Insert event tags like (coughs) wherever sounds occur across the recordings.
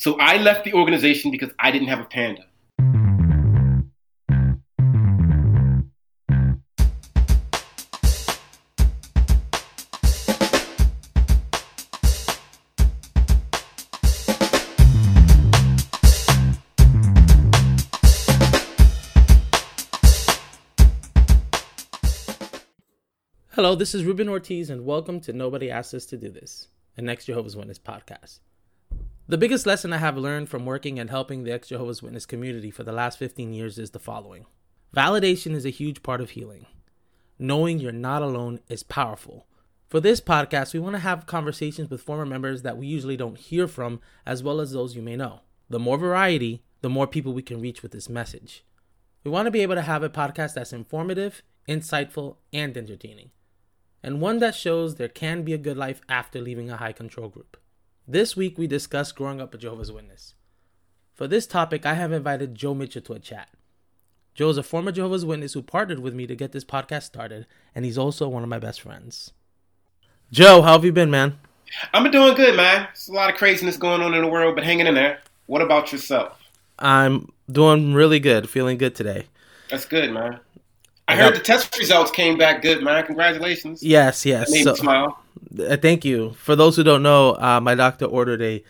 So I left the organization because I didn't have a panda. Hello, this is Ruben Ortiz, and welcome to Nobody Asked Us to Do This, an ex Jehovah's Witness podcast. The biggest lesson I have learned from working and helping the ex Jehovah's Witness community for the last 15 years is the following Validation is a huge part of healing. Knowing you're not alone is powerful. For this podcast, we want to have conversations with former members that we usually don't hear from, as well as those you may know. The more variety, the more people we can reach with this message. We want to be able to have a podcast that's informative, insightful, and entertaining and one that shows there can be a good life after leaving a high control group. This week we discuss growing up a Jehovah's Witness. For this topic, I have invited Joe Mitchell to a chat. Joe is a former Jehovah's Witness who partnered with me to get this podcast started, and he's also one of my best friends. Joe, how have you been, man? I'm been doing good, man. There's a lot of craziness going on in the world, but hanging in there. What about yourself? I'm doing really good, feeling good today. That's good, man. I heard the test results came back good, man. Congratulations. Yes, yes. That made So- me smile. Uh, thank you. For those who don't know, uh, my doctor ordered a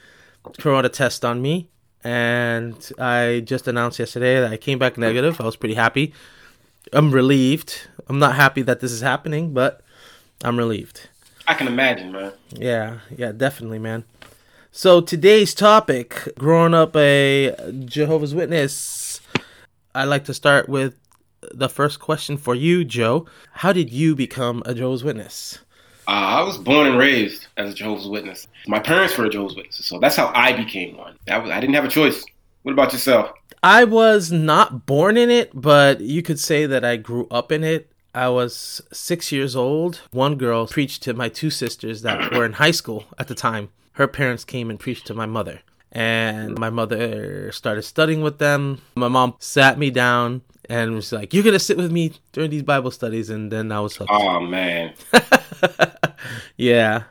corona test on me, and I just announced yesterday that I came back negative. I was pretty happy. I'm relieved. I'm not happy that this is happening, but I'm relieved. I can imagine, man. Yeah, yeah, definitely, man. So today's topic, growing up a Jehovah's Witness, I'd like to start with the first question for you, Joe. How did you become a Jehovah's Witness? Uh, I was born and raised as a Jehovah's Witness. My parents were Jehovah's Witnesses, so that's how I became one. That was, I didn't have a choice. What about yourself? I was not born in it, but you could say that I grew up in it. I was six years old. One girl preached to my two sisters that were in high school at the time. Her parents came and preached to my mother. And my mother started studying with them. My mom sat me down and was like, You're going to sit with me during these Bible studies. And then I was hooked. Oh man. (laughs) yeah.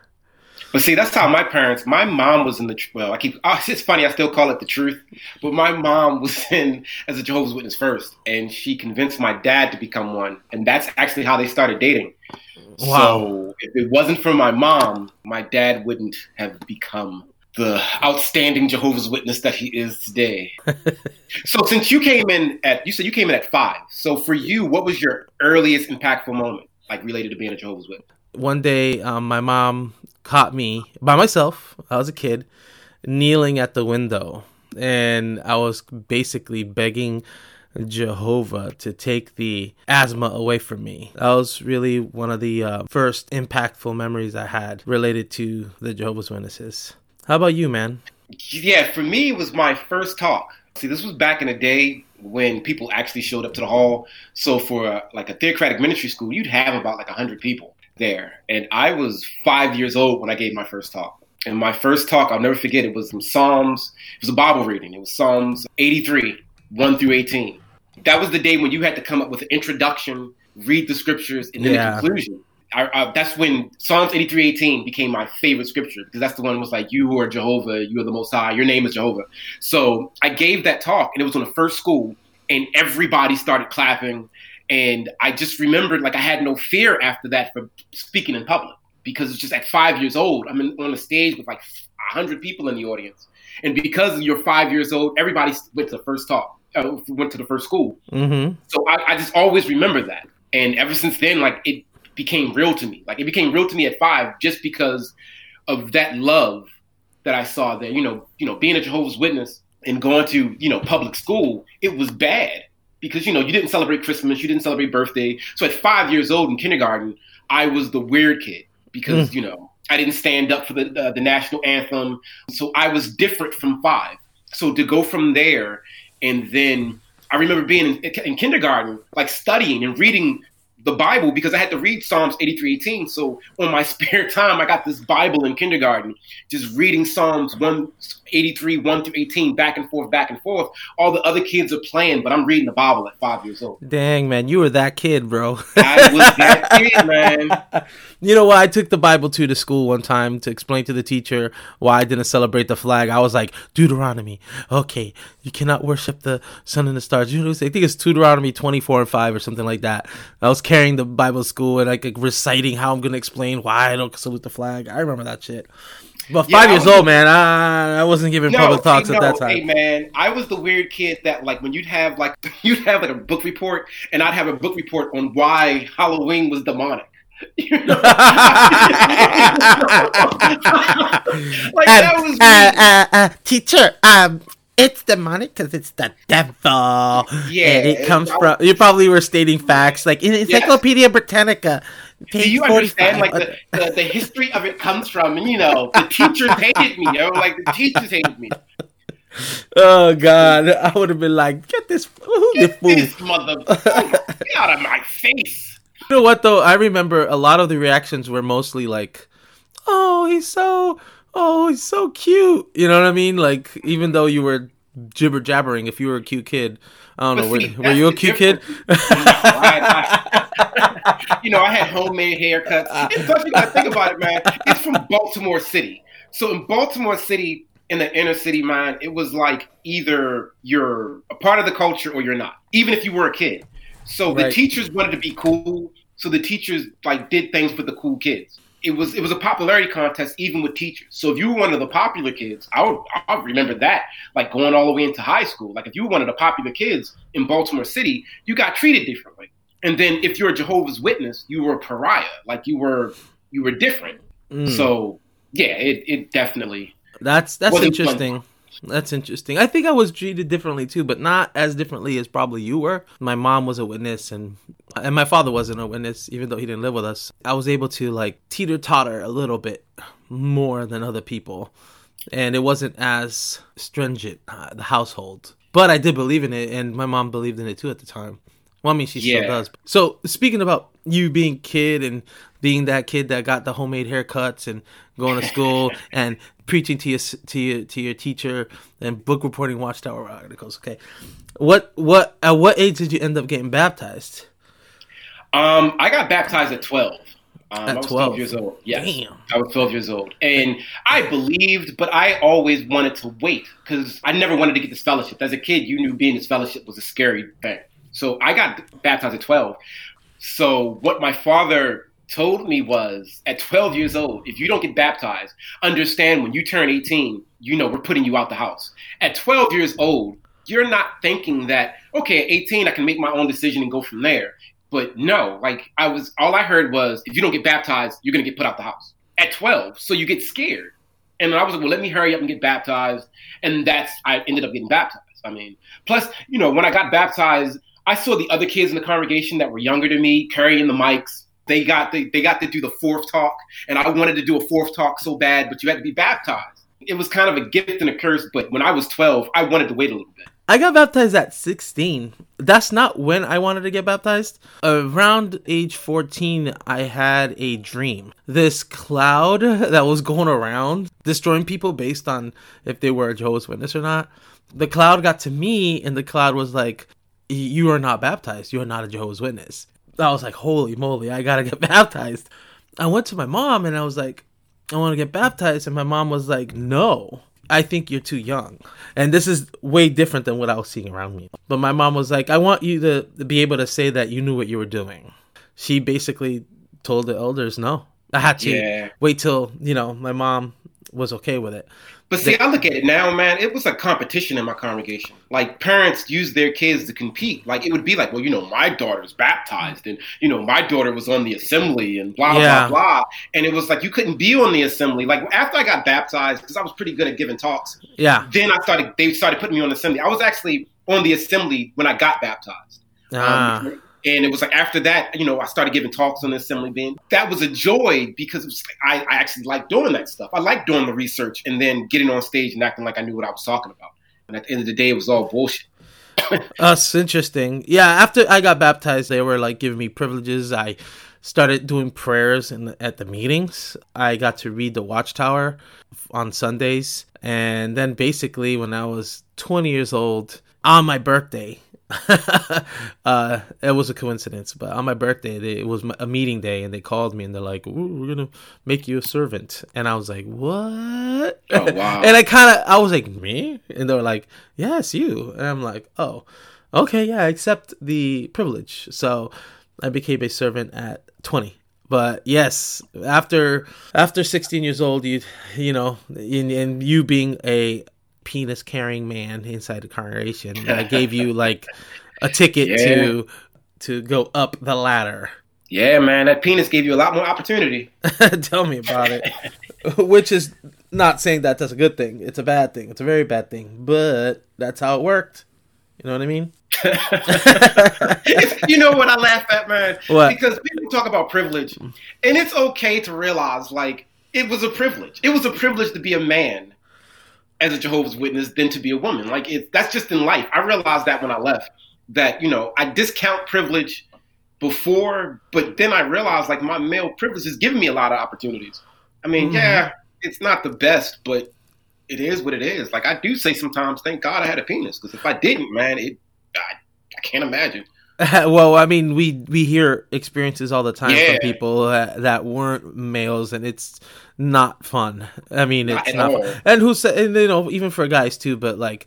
But see, that's how my parents. My mom was in the well. I keep. Oh, it's funny. I still call it the truth. But my mom (laughs) was in as a Jehovah's Witness first, and she convinced my dad to become one, and that's actually how they started dating. Wow. So if it wasn't for my mom, my dad wouldn't have become the outstanding Jehovah's Witness that he is today. (laughs) so since you came in at, you said you came in at five. So for you, what was your earliest impactful moment, like related to being a Jehovah's Witness? one day um, my mom caught me by myself i was a kid kneeling at the window and i was basically begging jehovah to take the asthma away from me that was really one of the uh, first impactful memories i had related to the jehovah's witnesses how about you man Yeah, for me, it was my first talk. See, this was back in the day when people actually showed up to the hall. So for uh, like a theocratic ministry school, you'd have about like 100 people there. And I was five years old when I gave my first talk. And my first talk, I'll never forget, it was from Psalms, it was a Bible reading. It was Psalms 83, 1 through 18. That was the day when you had to come up with an introduction, read the scriptures, and then Yeah. the conclusion. I, I, that's when Psalms 83:18 became my favorite scripture because that's the one was like, You who are Jehovah, you are the Most High, your name is Jehovah. So I gave that talk, and it was on the first school, and everybody started clapping. And I just remembered, like, I had no fear after that for speaking in public because it's just at five years old, I'm in, on a stage with like 100 people in the audience. And because you're five years old, everybody went to the first talk, uh, went to the first school. mm-hmm So I, I just always remember that. And ever since then, like, it became real to me. Like, it became real to me at five just because of that love that I saw there. You know, you know, being a Jehovah's Witness and going to you know public school, it was bad because you know you didn't celebrate Christmas, you didn't celebrate birthday. So at five years old in kindergarten, I was the weird kid because you know I didn't stand up for the uh, the national anthem. So I was different from five. So to go from there and then I remember being in, in kindergarten, like studying and reading the Bible because I had to read Psalms 83, 18. So on my (laughs) spare time, I got this Bible in kindergarten, just reading Psalms 183, 1 through 18, back and forth, back and forth. All the other kids are playing, but I'm reading the Bible at five years old. Dang, man, you were that kid, bro. I was that kid, (laughs) man. You know what? I took the Bible to the school one time to explain to the teacher why I didn't celebrate the flag. I was like, Deuteronomy. Okay, you cannot worship the sun and the stars. You know, I think it's Deuteronomy 24 and 5 or something like that. I was carrying the Bible school and like reciting how I'm to explain why I don't salute the flag. I remember that shit. But five yeah, years old, man, I, I wasn't giving no, public talks hey, at that time. Hey, man, I was the weird kid that, like, when you'd have like (laughs) you'd have like a book report, and I'd have a book report on why Halloween was demonic. (laughs) You know? (laughs) like that was uh, uh, uh, teacher. Um, it's demonic because it's the devil. Yeah, and it comes from. You probably were stating facts like in Encyclopedia yes. Britannica. Do you understand? Like the, the, the, history of it comes from, And you know, the teachers (laughs) hated me. You know, like the teachers hated me. Oh God, I would have been like, "Get this, get this mother, get out of my face." You know what though? I remember a lot of the reactions were mostly like, "Oh, he's so, oh, he's so cute." You know what I mean? Like, even though you were jibber jabbering, if you were a cute kid, I don't but know. See, were, were you a cute kid? no, I, I, you know, I had homemade haircuts. Got to think about it, man. It's from Baltimore City. So in Baltimore City, in the inner city mind, it was like either you're a part of the culture or you're not, even if you were a kid. So right. the teachers wanted to be cool. So the teachers like did things for the cool kids it was it was a popularity contest even with teachers. So if you were one of the popular kids, I would I would remember that like going all the way into high school. Like if you were one of the popular kids in Baltimore City, you got treated differently. And then if you're a Jehovah's Witness, you were a pariah. Like you were you were different. Mm. So yeah, it, it definitely that's that's interesting. Fun. That's interesting. I think I was treated differently too, but not as differently as probably you were. My mom was a witness, and and my father wasn't a witness, even though he didn't live with us. I was able to like teeter totter a little bit more than other people, and it wasn't as stringent uh, the household. But I did believe in it, and my mom believed in it too at the time. Well, I mean, she yeah. still does. So speaking about you being kid and being that kid that got the homemade haircuts and going to school (laughs) and preaching to your to your to your teacher and book reporting Watchtower articles. Okay, what what at what age did you end up getting baptized? Um, I got baptized at twelve. Um, at I was 12. 12 years old. Yes. Damn. I was 12 years old. And I believed, but I always wanted to wait because I never wanted to get disfellowshipped. As a kid, you knew being disfellowshipped was a scary thing. So I got baptized at 12. So what my father told me was at 12 years old, if you don't get baptized, understand when you turn 18, you know, we're putting you out the house. At 12 years old, you're not thinking that, okay, at 18, I can make my own decision and go from there. But no, like I was, all I heard was, if you don't get baptized, you're going to get put out the house at 12. So you get scared. And I was like, well, let me hurry up and get baptized. And that's, I ended up getting baptized. I mean, plus, you know, when I got baptized, I saw the other kids in the congregation that were younger than me carrying the mics, they got they, they got to do the fourth talk, and I wanted to do a fourth talk so bad, but you had to be baptized. It was kind of a gift and a curse, but when I was 12, I wanted to wait a little bit. I got baptized at 16. That's not when I wanted to get baptized. Around age 14, I had a dream. This cloud (laughs) that was going around destroying people based on if they were a Jehovah's Witness or not. The cloud got to me, and the cloud was like, You are not baptized. You are not a Jehovah's Witness. I was like, holy moly, I gotta get (laughs) baptized. I went to my mom and I was like, I want to get baptized. And my mom was like, no, I think you're too young. And this is way different than what I was seeing around me. But my mom was like, I want you to be able to say that you knew what you were doing. She basically told the elders, no. I had to yeah. wait till, you know, my mom was okay with it. But see, I look at it now, man. It was a competition in my congregation. Like parents use their kids to compete. Like it would be like, well, you know, my daughter's baptized, and you know, my daughter was on the assembly, and blah yeah. blah blah. And it was like you couldn't be on the assembly. Like after I got baptized, because I was pretty good at giving talks. Yeah. Then I started. They started putting me on the assembly. I was actually on the assembly when I got baptized. Ah. Um, and it was like after that, you know, I started giving talks on the assembly bin. That was a joy because it was I, I actually like doing that stuff. I like doing the research and then getting on stage and acting like I knew what I was talking about. And at the end of the day, it was all bullshit. (coughs) That's interesting. Yeah, after I got baptized, they were like giving me privileges. I started doing prayers in the, at the meetings. I got to read the Watchtower on Sundays, and then basically when I was 20 years old, on my birthday, (laughs) uh, it was a coincidence, but on my birthday, they, it was a meeting day, and they called me and they're like, "We're gonna make you a servant," and I was like, "What?" Oh (laughs) wow! and I kind of, I was like, "Me?" And they were like, "Yes, you," and I'm like, "Oh, okay, yeah, I accept the privilege." So I became a servant at 20 but yes after after 16 years old you you know and, and you being a penis carrying man inside the congregation i gave you (laughs) like a ticket Yeah. to to go up the ladder yeah, man, that penis gave you a lot more opportunity. (laughs) tell me about it (laughs) which is not saying that that's a good thing it's a bad thing it's a very bad thing but that's how it worked you know what i mean you know what I laugh at, man? What? Because people talk about privilege, and it's okay to realize, like, it was a privilege. It was a privilege to be a man as a Jehovah's Witness than to be a woman. Like, it, that's just in life. I realized that when I left, that, you know, I discount privilege before, but then I realized, like, my male privilege has given me a lot of opportunities. I mean, Mhm. yeah, it's not the best, but it is what it is. Like, I do say sometimes, thank God I had a penis, because if I didn't, man, it, I, I can't imagine. (laughs) well, I mean, we we hear experiences all the time Yeah. from people that, that weren't males, and it's not fun. I mean, it's at not, fun. and who said, and you know, even for guys too. But like,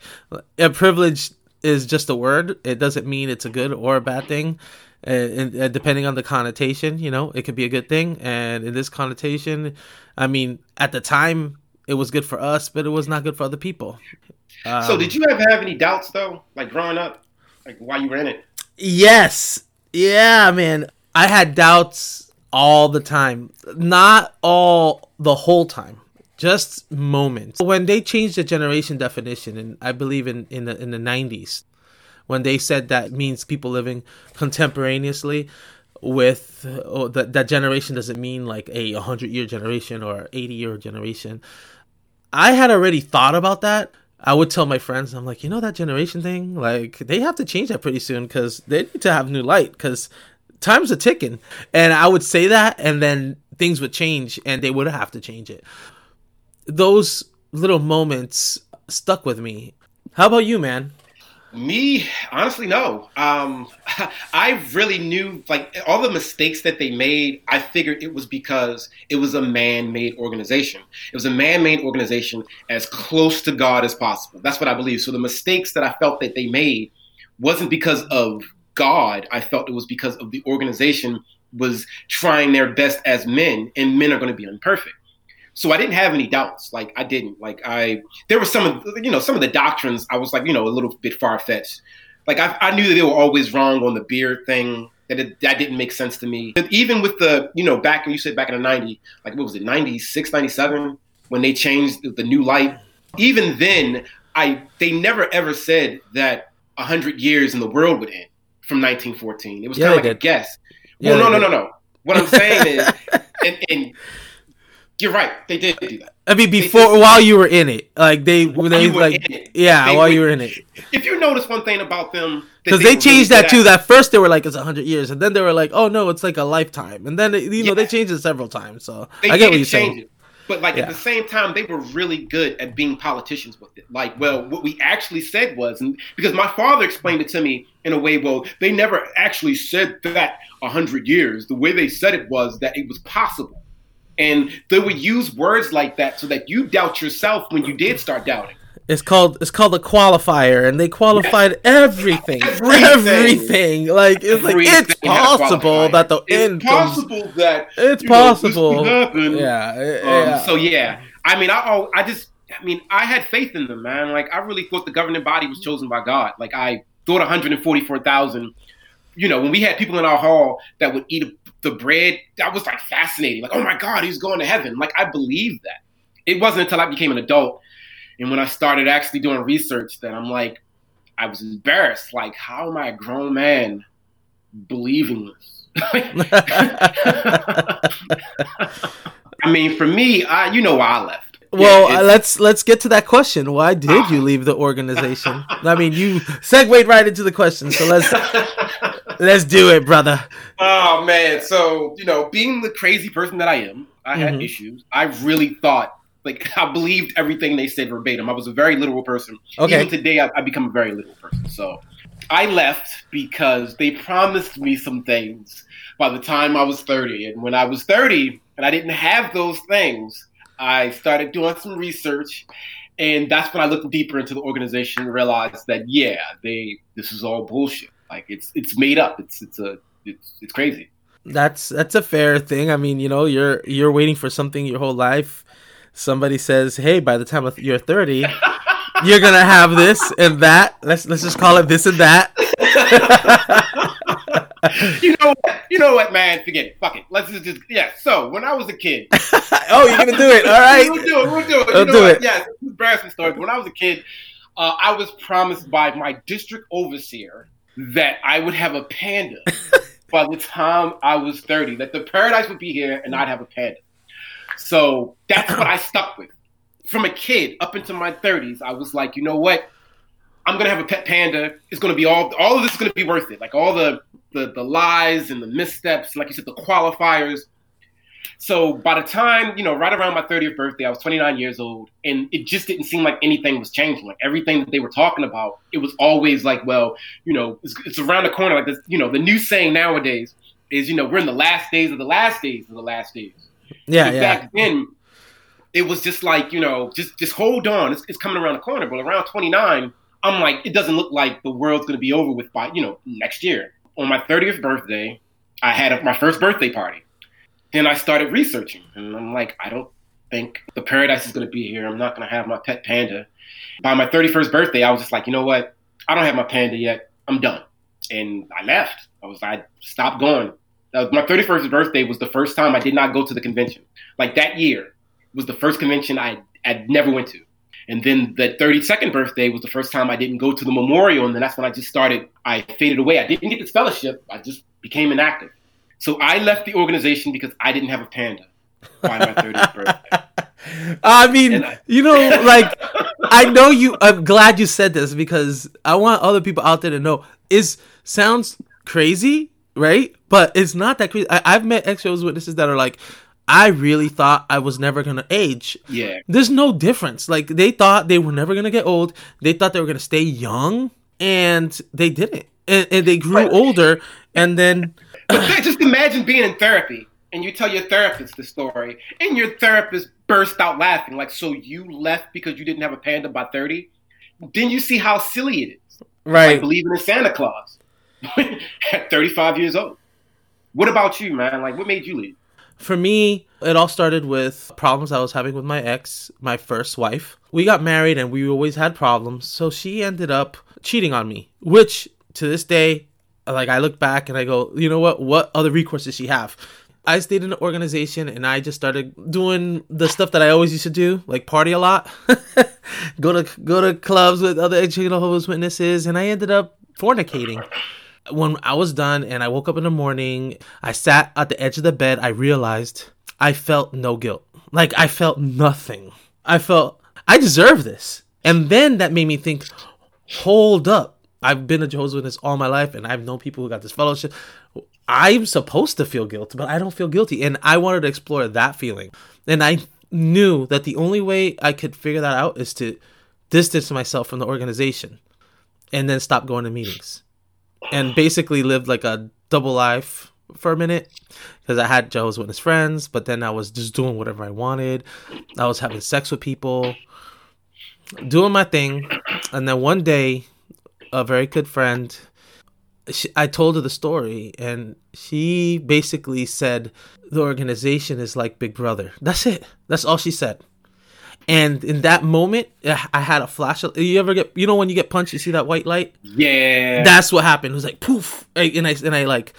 a privilege is just a word. It doesn't mean it's a good or a bad thing. And, and, depending on the connotation, you know, it could be a good thing. And in this connotation, I mean, at the time, it was good for us, but it was not good for other people. So Um, did you ever have any doubts though, like growing up, like why you were in it? Yes. Yeah, man. I had doubts all the time. Not all the whole time. Just moments. When they changed the generation definition and I believe in in the in the 90s when they said that means people living contemporaneously with oh, that that generation doesn't mean like a 100 year generation or 80 year generation. I had already thought about that. I would tell my friends, I'm like, you know that generation thing, like they have to change that pretty soon because they need to have new light because times are ticking. And I would say that, and then things would change, and they would have to change it. Those little moments stuck with me. How about you, man? Me, honestly, no. Um, (laughs) I really knew like all the mistakes that they made. I figured it was because it was a man-made organization. It was a man-made organization as close to God as possible. That's what I believe. So the mistakes that I felt that they made wasn't because of God. I felt it was because of the organization was trying their best as men, and men are going to be imperfect. So I didn't have any doubts. Like I didn't. Like I, there were some of you know some of the doctrines. I was like you know a little bit far fetched. Like I, I knew that they were always wrong on the beard thing. That it, that didn't make sense to me. But even with the you know back when you said back in the '90s, like what was it 96, 97, when they changed the, new light. Even then, I they never ever said that hundred years in the world would end from 1914. It was Yeah, kind of like a guess. Yeah, well, no, no, no, no. What I'm saying is, (laughs) and, and you're right, they did do that. I mean, before while you were in it, like they they were like yeah, They while would- you were in it, If you notice one thing about them, because they were changed really that too. at- That first they were like it's hundred years, and then they were like, oh no, it's like a lifetime, and then you know they changed it several times. So They I get what you're saying. it. But like Yeah. at the same time, they were really good at being politicians with it. Like, well, what we actually said was, and because my father explained it to me in a way, well, they never actually said that a hundred years. The way they said it was that it was possible, and they would use words like that so that you doubt yourself when you did start doubting. It's called it's called a qualifier, and they qualified everything, Everything. everything. Like it's like it's possible that the It's end comes. possible that It's you know, possible. Yeah, Um, yeah. So yeah, I mean, I I just, I mean, I had faith in them, man. Like I really thought the governing body was chosen by God. Like I thought 144,000. You know, when we had people in our hall that would eat the bread, that was like fascinating. Like, oh my God, he's going to heaven. Like I believed that. It wasn't until I became an adult and when I started actually doing research that I'm like, I was embarrassed. Like, how am I a grown man believing this? (laughs) I mean, for me, I you know why I left. well, yeah, let's let's get to that question. Why did ah. you leave the organization? I mean, you segued right into the question, so let's (laughs) let's do it, brother. Oh man, so you know, being the crazy person that I am, I mm-hmm. had issues. I really thought, like, (laughs) I believed everything they said verbatim. I was a very literal person. Okay. Even today, I, I become a very literal person. So I left because they promised me some things by the time I was 30. And when I was 30 and I didn't have those things, I started doing some research. And that's when I looked deeper into the organization and realized that, yeah, they this is all bullshit. Like it's it's made up. It's it's a it's it's crazy. That's that's a fair thing. I mean, you know, you're you're waiting for something your whole life. Somebody says, "Hey, by the time you're 30, (laughs) you're gonna have this and that. Let's let's just call it this and that." (laughs) you know what? You know what, man? Forget it. Fuck it. Let's just, just yeah. So when I was a kid, (laughs) oh, you're gonna do it. All right, we'll do it. We'll do it. We'll do what? it. Yes, embarrassing story. But When I was a kid, uh, I was promised by my district overseer that I would have a panda (laughs) by the time I was 30. That the paradise would be here and I'd have a panda. So that's what I stuck with. From a kid up into my 30s, I was like, you know what? I'm gonna have a pet panda. It's gonna be all all of this is gonna be worth it. Like all the the the lies and the missteps, like you said, the qualifiers. So by the time, you know, right around my 30th birthday, I was 29 years old, and it just didn't seem like anything was changing. Like everything that they were talking about, it was always like, well, you know, it's, it's around the corner. Like this, you know, the new saying nowadays is, you know, we're in the last days of the last days of the last days. Yeah, yeah. Back then, it was just like, you know, just just hold on, it's, it's coming around the corner. But around 29, I'm like, it doesn't look like the world's going to be over with by, you know, next year on my 30th birthday, I had a, my first birthday party. Then I started researching, and I'm like, I don't think the paradise is going to be here. I'm not going to have my pet panda. By my 31st birthday, I was just like, you know what? I don't have my panda yet. I'm done. And I left. I was, I stopped going. Uh, my 31st birthday was the first time I did not go to the convention. Like that year was the first convention I had never went to. And then the 32nd birthday was the first time I didn't go to the memorial. And then that's when I just started, I faded away. I didn't get disfellowshipped. I just became inactive. So I left the organization because I didn't have a panda by my 30th (laughs) birthday. I mean, I, you know, like, (laughs) I know you, I'm glad you said this because I want other people out there to know is sounds crazy, right? But it's not that crazy. I, have met ex shows witnesses that are like, I really thought I was never gonna age. Yeah. There's no difference. Like they thought they were never gonna get old. They thought they were gonna stay young, and they didn't. And, and they grew older, and then. (coughs) just imagine being in therapy, and you tell your therapist the story, and your therapist burst out laughing, like, "So you left because you didn't have a panda by 30? Then you see how silly it is. Right. Like believing in Santa Claus at (laughs) 35 years old. What about you, man? Like, what made you leave? For me, it all started with problems I was having with my ex, my first wife. We got married and we always had problems, so she ended up cheating on me, which to this day, like I look back and I go, you know what? What other recourse does she have? I stayed in an organization and I just started doing the stuff that I always used to do, like party a lot, (laughs) go to go to clubs with other Jehovah's Witnesses, and I ended up fornicating when I was done and I woke up in the morning, I sat at the edge of the bed, I realized I felt no guilt. Like I felt nothing. I felt I deserve this. And then that made me think, hold up. I've been a Jehovah's Witness all my life and I've known people who got disfellowshipped. I'm supposed to feel guilt, but I don't feel guilty. And I wanted to explore that feeling. And I knew that the only way I could figure that out is to distance myself from the organization and then stop going to meetings and basically lived like a double life for a minute because I had Jehovah's Witness friends, but then I was just doing whatever I wanted. I was having sex with people, doing my thing, and then one day, a very good friend, she, I told her the story, and she basically said the organization is like Big Brother. That's it. That's all she said. And in that moment, I had a flash. Of, you ever get, you know, when you get punched, you see that white light? Yeah. That's what happened. It was like poof, and I and I like,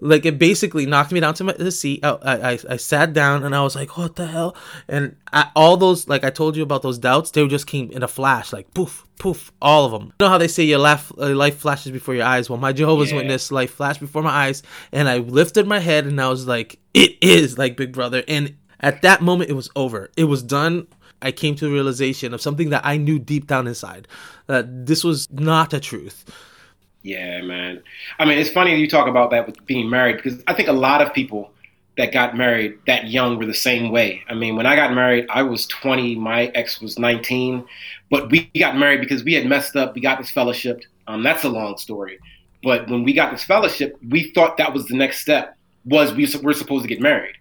like it basically knocked me down to my the seat. I, I I sat down and I was like, what the hell? And I, all those, like I told you about those doubts, they just came in a flash, like poof, poof, all of them. You know how they say your life, uh, life flashes before your eyes? Well, my Jehovah's yeah. Witness life flashed before my eyes, and I lifted my head and I was like, it is like Big Brother, and at that moment it was over. It was done I came to the realization of something that I knew deep down inside that this was not the truth. Yeah, man. I mean, it's funny you talk about that with being married because I think a lot of people that got married that young were the same way. I mean, when I got married, I was 20, my ex was 19, but we got married because we had messed up. We got disfellowshipped. Um, that's a long story. But when we got disfellowshipped, we thought that was the next step was we were supposed to get married.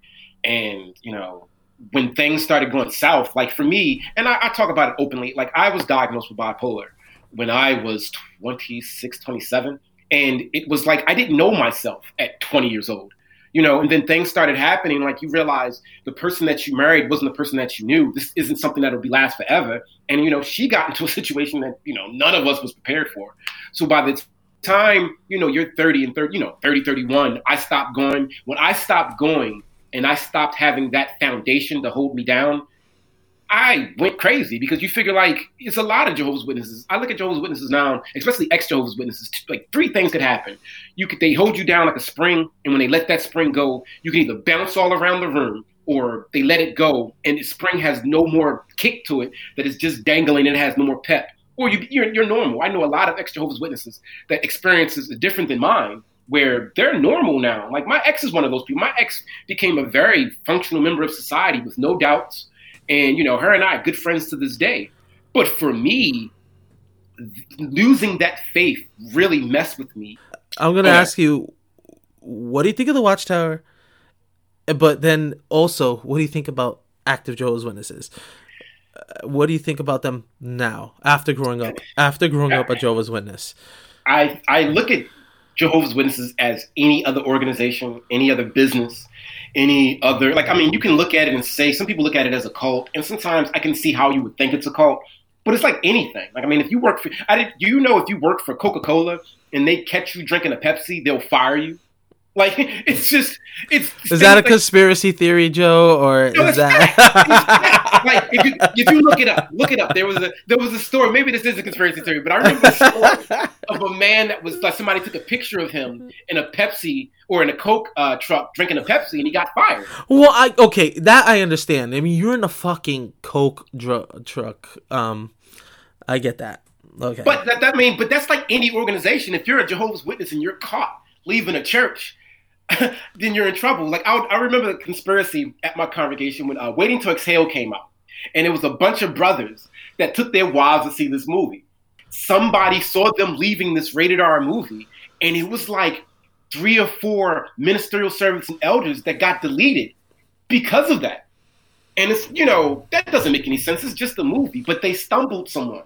And, you know, when things started going south, like for me, and I, I talk about it openly, like I was diagnosed with bipolar when I was 26, 27. And it was like I didn't know myself at 20 years old, you know, and then things started happening. Like you realize the person that you married wasn't the person that you knew. This isn't something that'll be last forever. And, you know, she got into a (laughs) situation that, you know, none of us was prepared for. So by the time, you know, you're 30 and 30, you know, 30, 31, I stopped going. When I stopped going and I stopped having that foundation to hold me down, I went crazy because you figure like it's a lot of Jehovah's Witnesses. I look at Jehovah's Witnesses now, especially ex Jehovah's Witnesses. Like three things could happen. You could they hold you down like a spring, and when they let that spring go, you can either bounce all around the room or they let it go, and the spring has no more kick to it. That is just dangling and it has no more pep. Or you, you're, you're normal. I know a lot of ex Jehovah's Witnesses that experiences are different than mine, where they're normal now. Like my ex is one of those people. My ex became a very functional member of society with no doubts and, you know, her and I are good friends to this day. But for me, losing that faith really messed with me. I'm going to ask you, what do you think of the Watchtower? But then also, what do you think about active Jehovah's Witnesses? Uh, what do you think about them now, after growing up, after growing up a Jehovah's Witness? I, I look at Jehovah's Witnesses as any other organization, any other business any other like I mean you can look at it and say some people look at it as a cult and sometimes I can see how you would think it's a cult but it's like anything. Like I mean if you work for I did you know if you work for Coca-Cola and they catch you drinking a Pepsi they'll fire you? Like (laughs) it's just it's is that a conspiracy theory, Joe, or no, is that like if you if you look it up, look it up. There was a there was a story. Maybe this is a conspiracy theory, but I remember a story (laughs) of a man that was like somebody took a picture of him in a Pepsi or in a Coke uh, truck drinking a Pepsi, and he got fired. Well, I okay that I understand. I mean, you're in a fucking Coke dr- truck. Um, I get that. Okay, but that, that I mean, but that's like any organization. If you're a Jehovah's Witness and you're caught leaving a church (laughs) then you're in trouble. Like I, I remember the conspiracy at my congregation when uh, Waiting to Exhale came out, and it was a bunch of brothers that took their wives to see this movie. Somebody saw them leaving this rated R movie, and it was like three or four ministerial servants and elders that got deleted because of that. And it's you know that doesn't make any sense. It's just a movie, but they stumbled someone.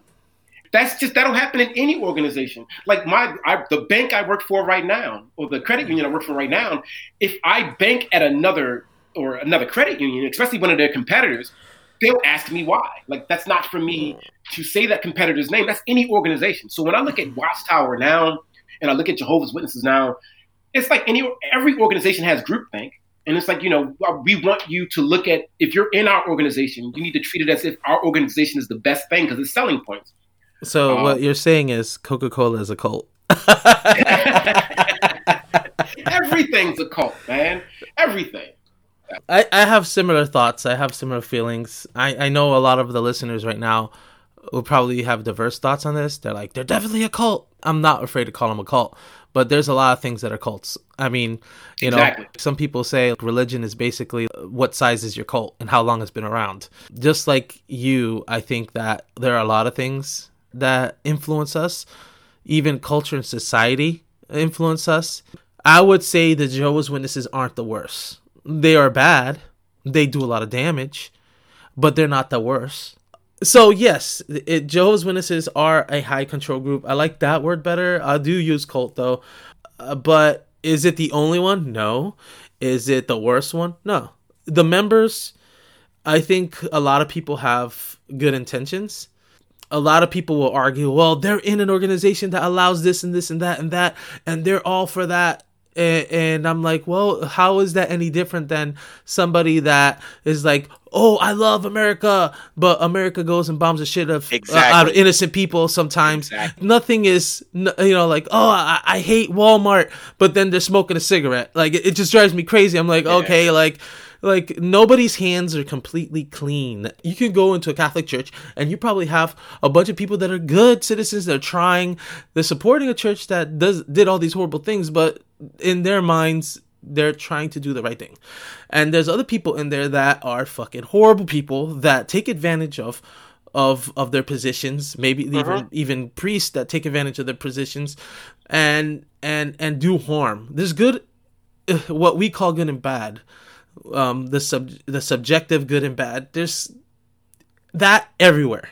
That's just that'll happen in any organization. Like my I, the bank I work for right now, or the credit union I work for right now. If I bank at another or another credit union, especially one of their competitors, they'll ask me why. Like that's not for me to say that competitor's name. That's any organization. So when I look at mm-hmm. Watchtower now, and I look at Jehovah's Witnesses now, it's like any every organization has groupthink. And it's like, you know, we want you to look at if you're in our organization, you need to treat it as if our organization is the best thing because it's selling points. So um, what you're saying is Coca Cola is a cult. (laughs) Everything's a cult, man. Everything. I, I have similar thoughts. I have similar feelings. I, I know a lot of the listeners right now will probably have diverse thoughts on this. They're like, they're definitely a cult. I'm not afraid to call them a cult, but there's a lot of things that are cults. I mean, you exactly. know, some people say religion is basically what size is your cult and how long it's been around. Just like you, I think that there are a lot of things that influence us, even culture and society influence us. I would say the Jehovah's Witnesses aren't the worst. They are bad. They do a lot of damage, but they're not the worst. So yes, it, Jehovah's Witnesses are a high control group. I like that word better. I do use cult though, uh, but is it the only one? No. Is it the worst one? No. The members, I think a lot of people have good intentions a lot of people will argue, well, they're in an organization that allows this and this and that and that, and they're all for that. And, and I'm like, well, how is that any different than somebody that is like, oh, I love America, but America goes and bombs the shit of, exactly. uh, out of innocent people sometimes. Exactly. Nothing is, you know, like, oh, I, I, hate Walmart, but then they're smoking a cigarette. Like, it, it just drives me crazy. I'm like, yeah. okay, like, like nobody's hands are completely clean. You can go into a Catholic church and you probably have a bunch of people that are good citizens that are trying, they're supporting a church that does did all these horrible things, but in their minds they're trying to do the right thing. And there's other people in there that are fucking horrible people that take advantage of of of their positions, maybe even Uh-huh. even priests that take advantage of their positions and and and do harm. There's good uh, what we call good and bad. Um the sub the subjective good and bad. There's that everywhere.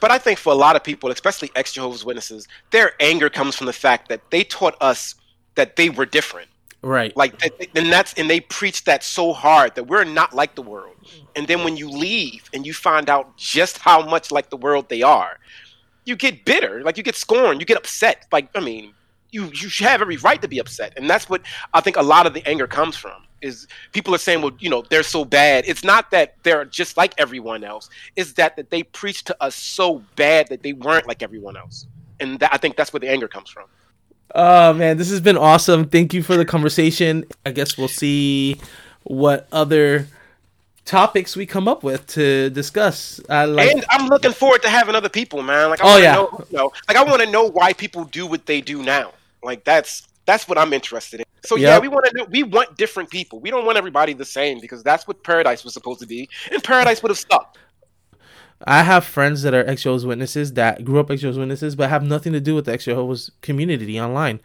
But I think for a lot of people, especially ex Jehovah's Witnesses, their anger comes from the fact that they taught us that they were different. Right. Like, and that's and they preach that so hard that we're not like the world. And then when you leave and you find out just how much like the world they are, you get bitter. Like you get scorned. You get upset. Like I mean, you you have every right to be upset. And that's what I think a lot of the anger comes from. Is people are saying, well, you know, they're so bad. It's not that they're just like everyone else. It's that that they preach to us so bad that they weren't like everyone else. And that, I think that's where the anger comes from. Oh man, this has been awesome. Thank you for the conversation. I guess we'll see what other topics we come up with to discuss. I like and I'm looking forward to having other people, man. Like, I Oh, yeah. know, you know, like I want to know why people do what they do now. Like, that's that's what I'm interested in. So yeah, we want to know. We want different people. We don't want everybody the same because that's what Paradise was supposed to be, and Paradise would have stuck. I have friends that are ex Jehovah's Witnesses that grew up ex Jehovah's Witnesses, but have nothing to do with the ex Jehovah's community online.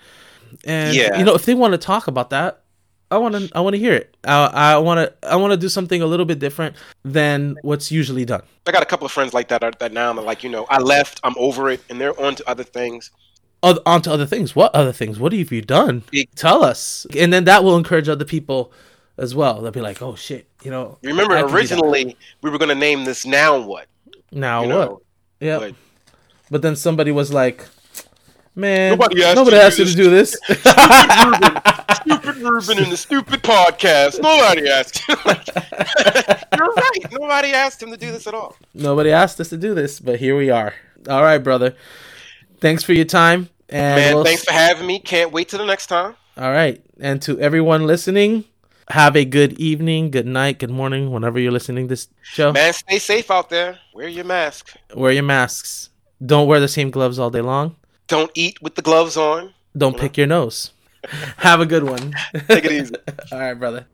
And Yeah. you know, if they want to talk about that, I want to. I want to hear it. I, I want to. I want to do something a little bit different than what's usually done. I got a couple of friends like that that now. They're like, you know, I left. I'm over it, and they're on to other things. Oth- on to other things. What other things? What have you done? Tell us, and then that will encourage other people as well. They'll be like, "Oh shit," you know. Remember, I can do that. originally we were going to name this now what? Now You what? Yeah. but- But then somebody was like, "Man, Nobody asked nobody you to asked do you to do this." stupid Ruben in the stupid podcast. Nobody asked. (laughs) (laughs) You're right. Nobody asked him to do this at all. Nobody asked us to do this, but here we are. All right, brother. Thanks for your time. And Man, we'll thanks s- for having me. Can't wait till the next time. All right. And to everyone listening, have a good evening, good night, good morning, whenever you're listening to this show. Man, stay safe out there. Wear your mask. Wear your masks. Don't wear the same gloves all day long. Don't eat with the gloves on. Don't pick your nose. (laughs) have a good one. (laughs) Take it easy. (laughs) all right, brother.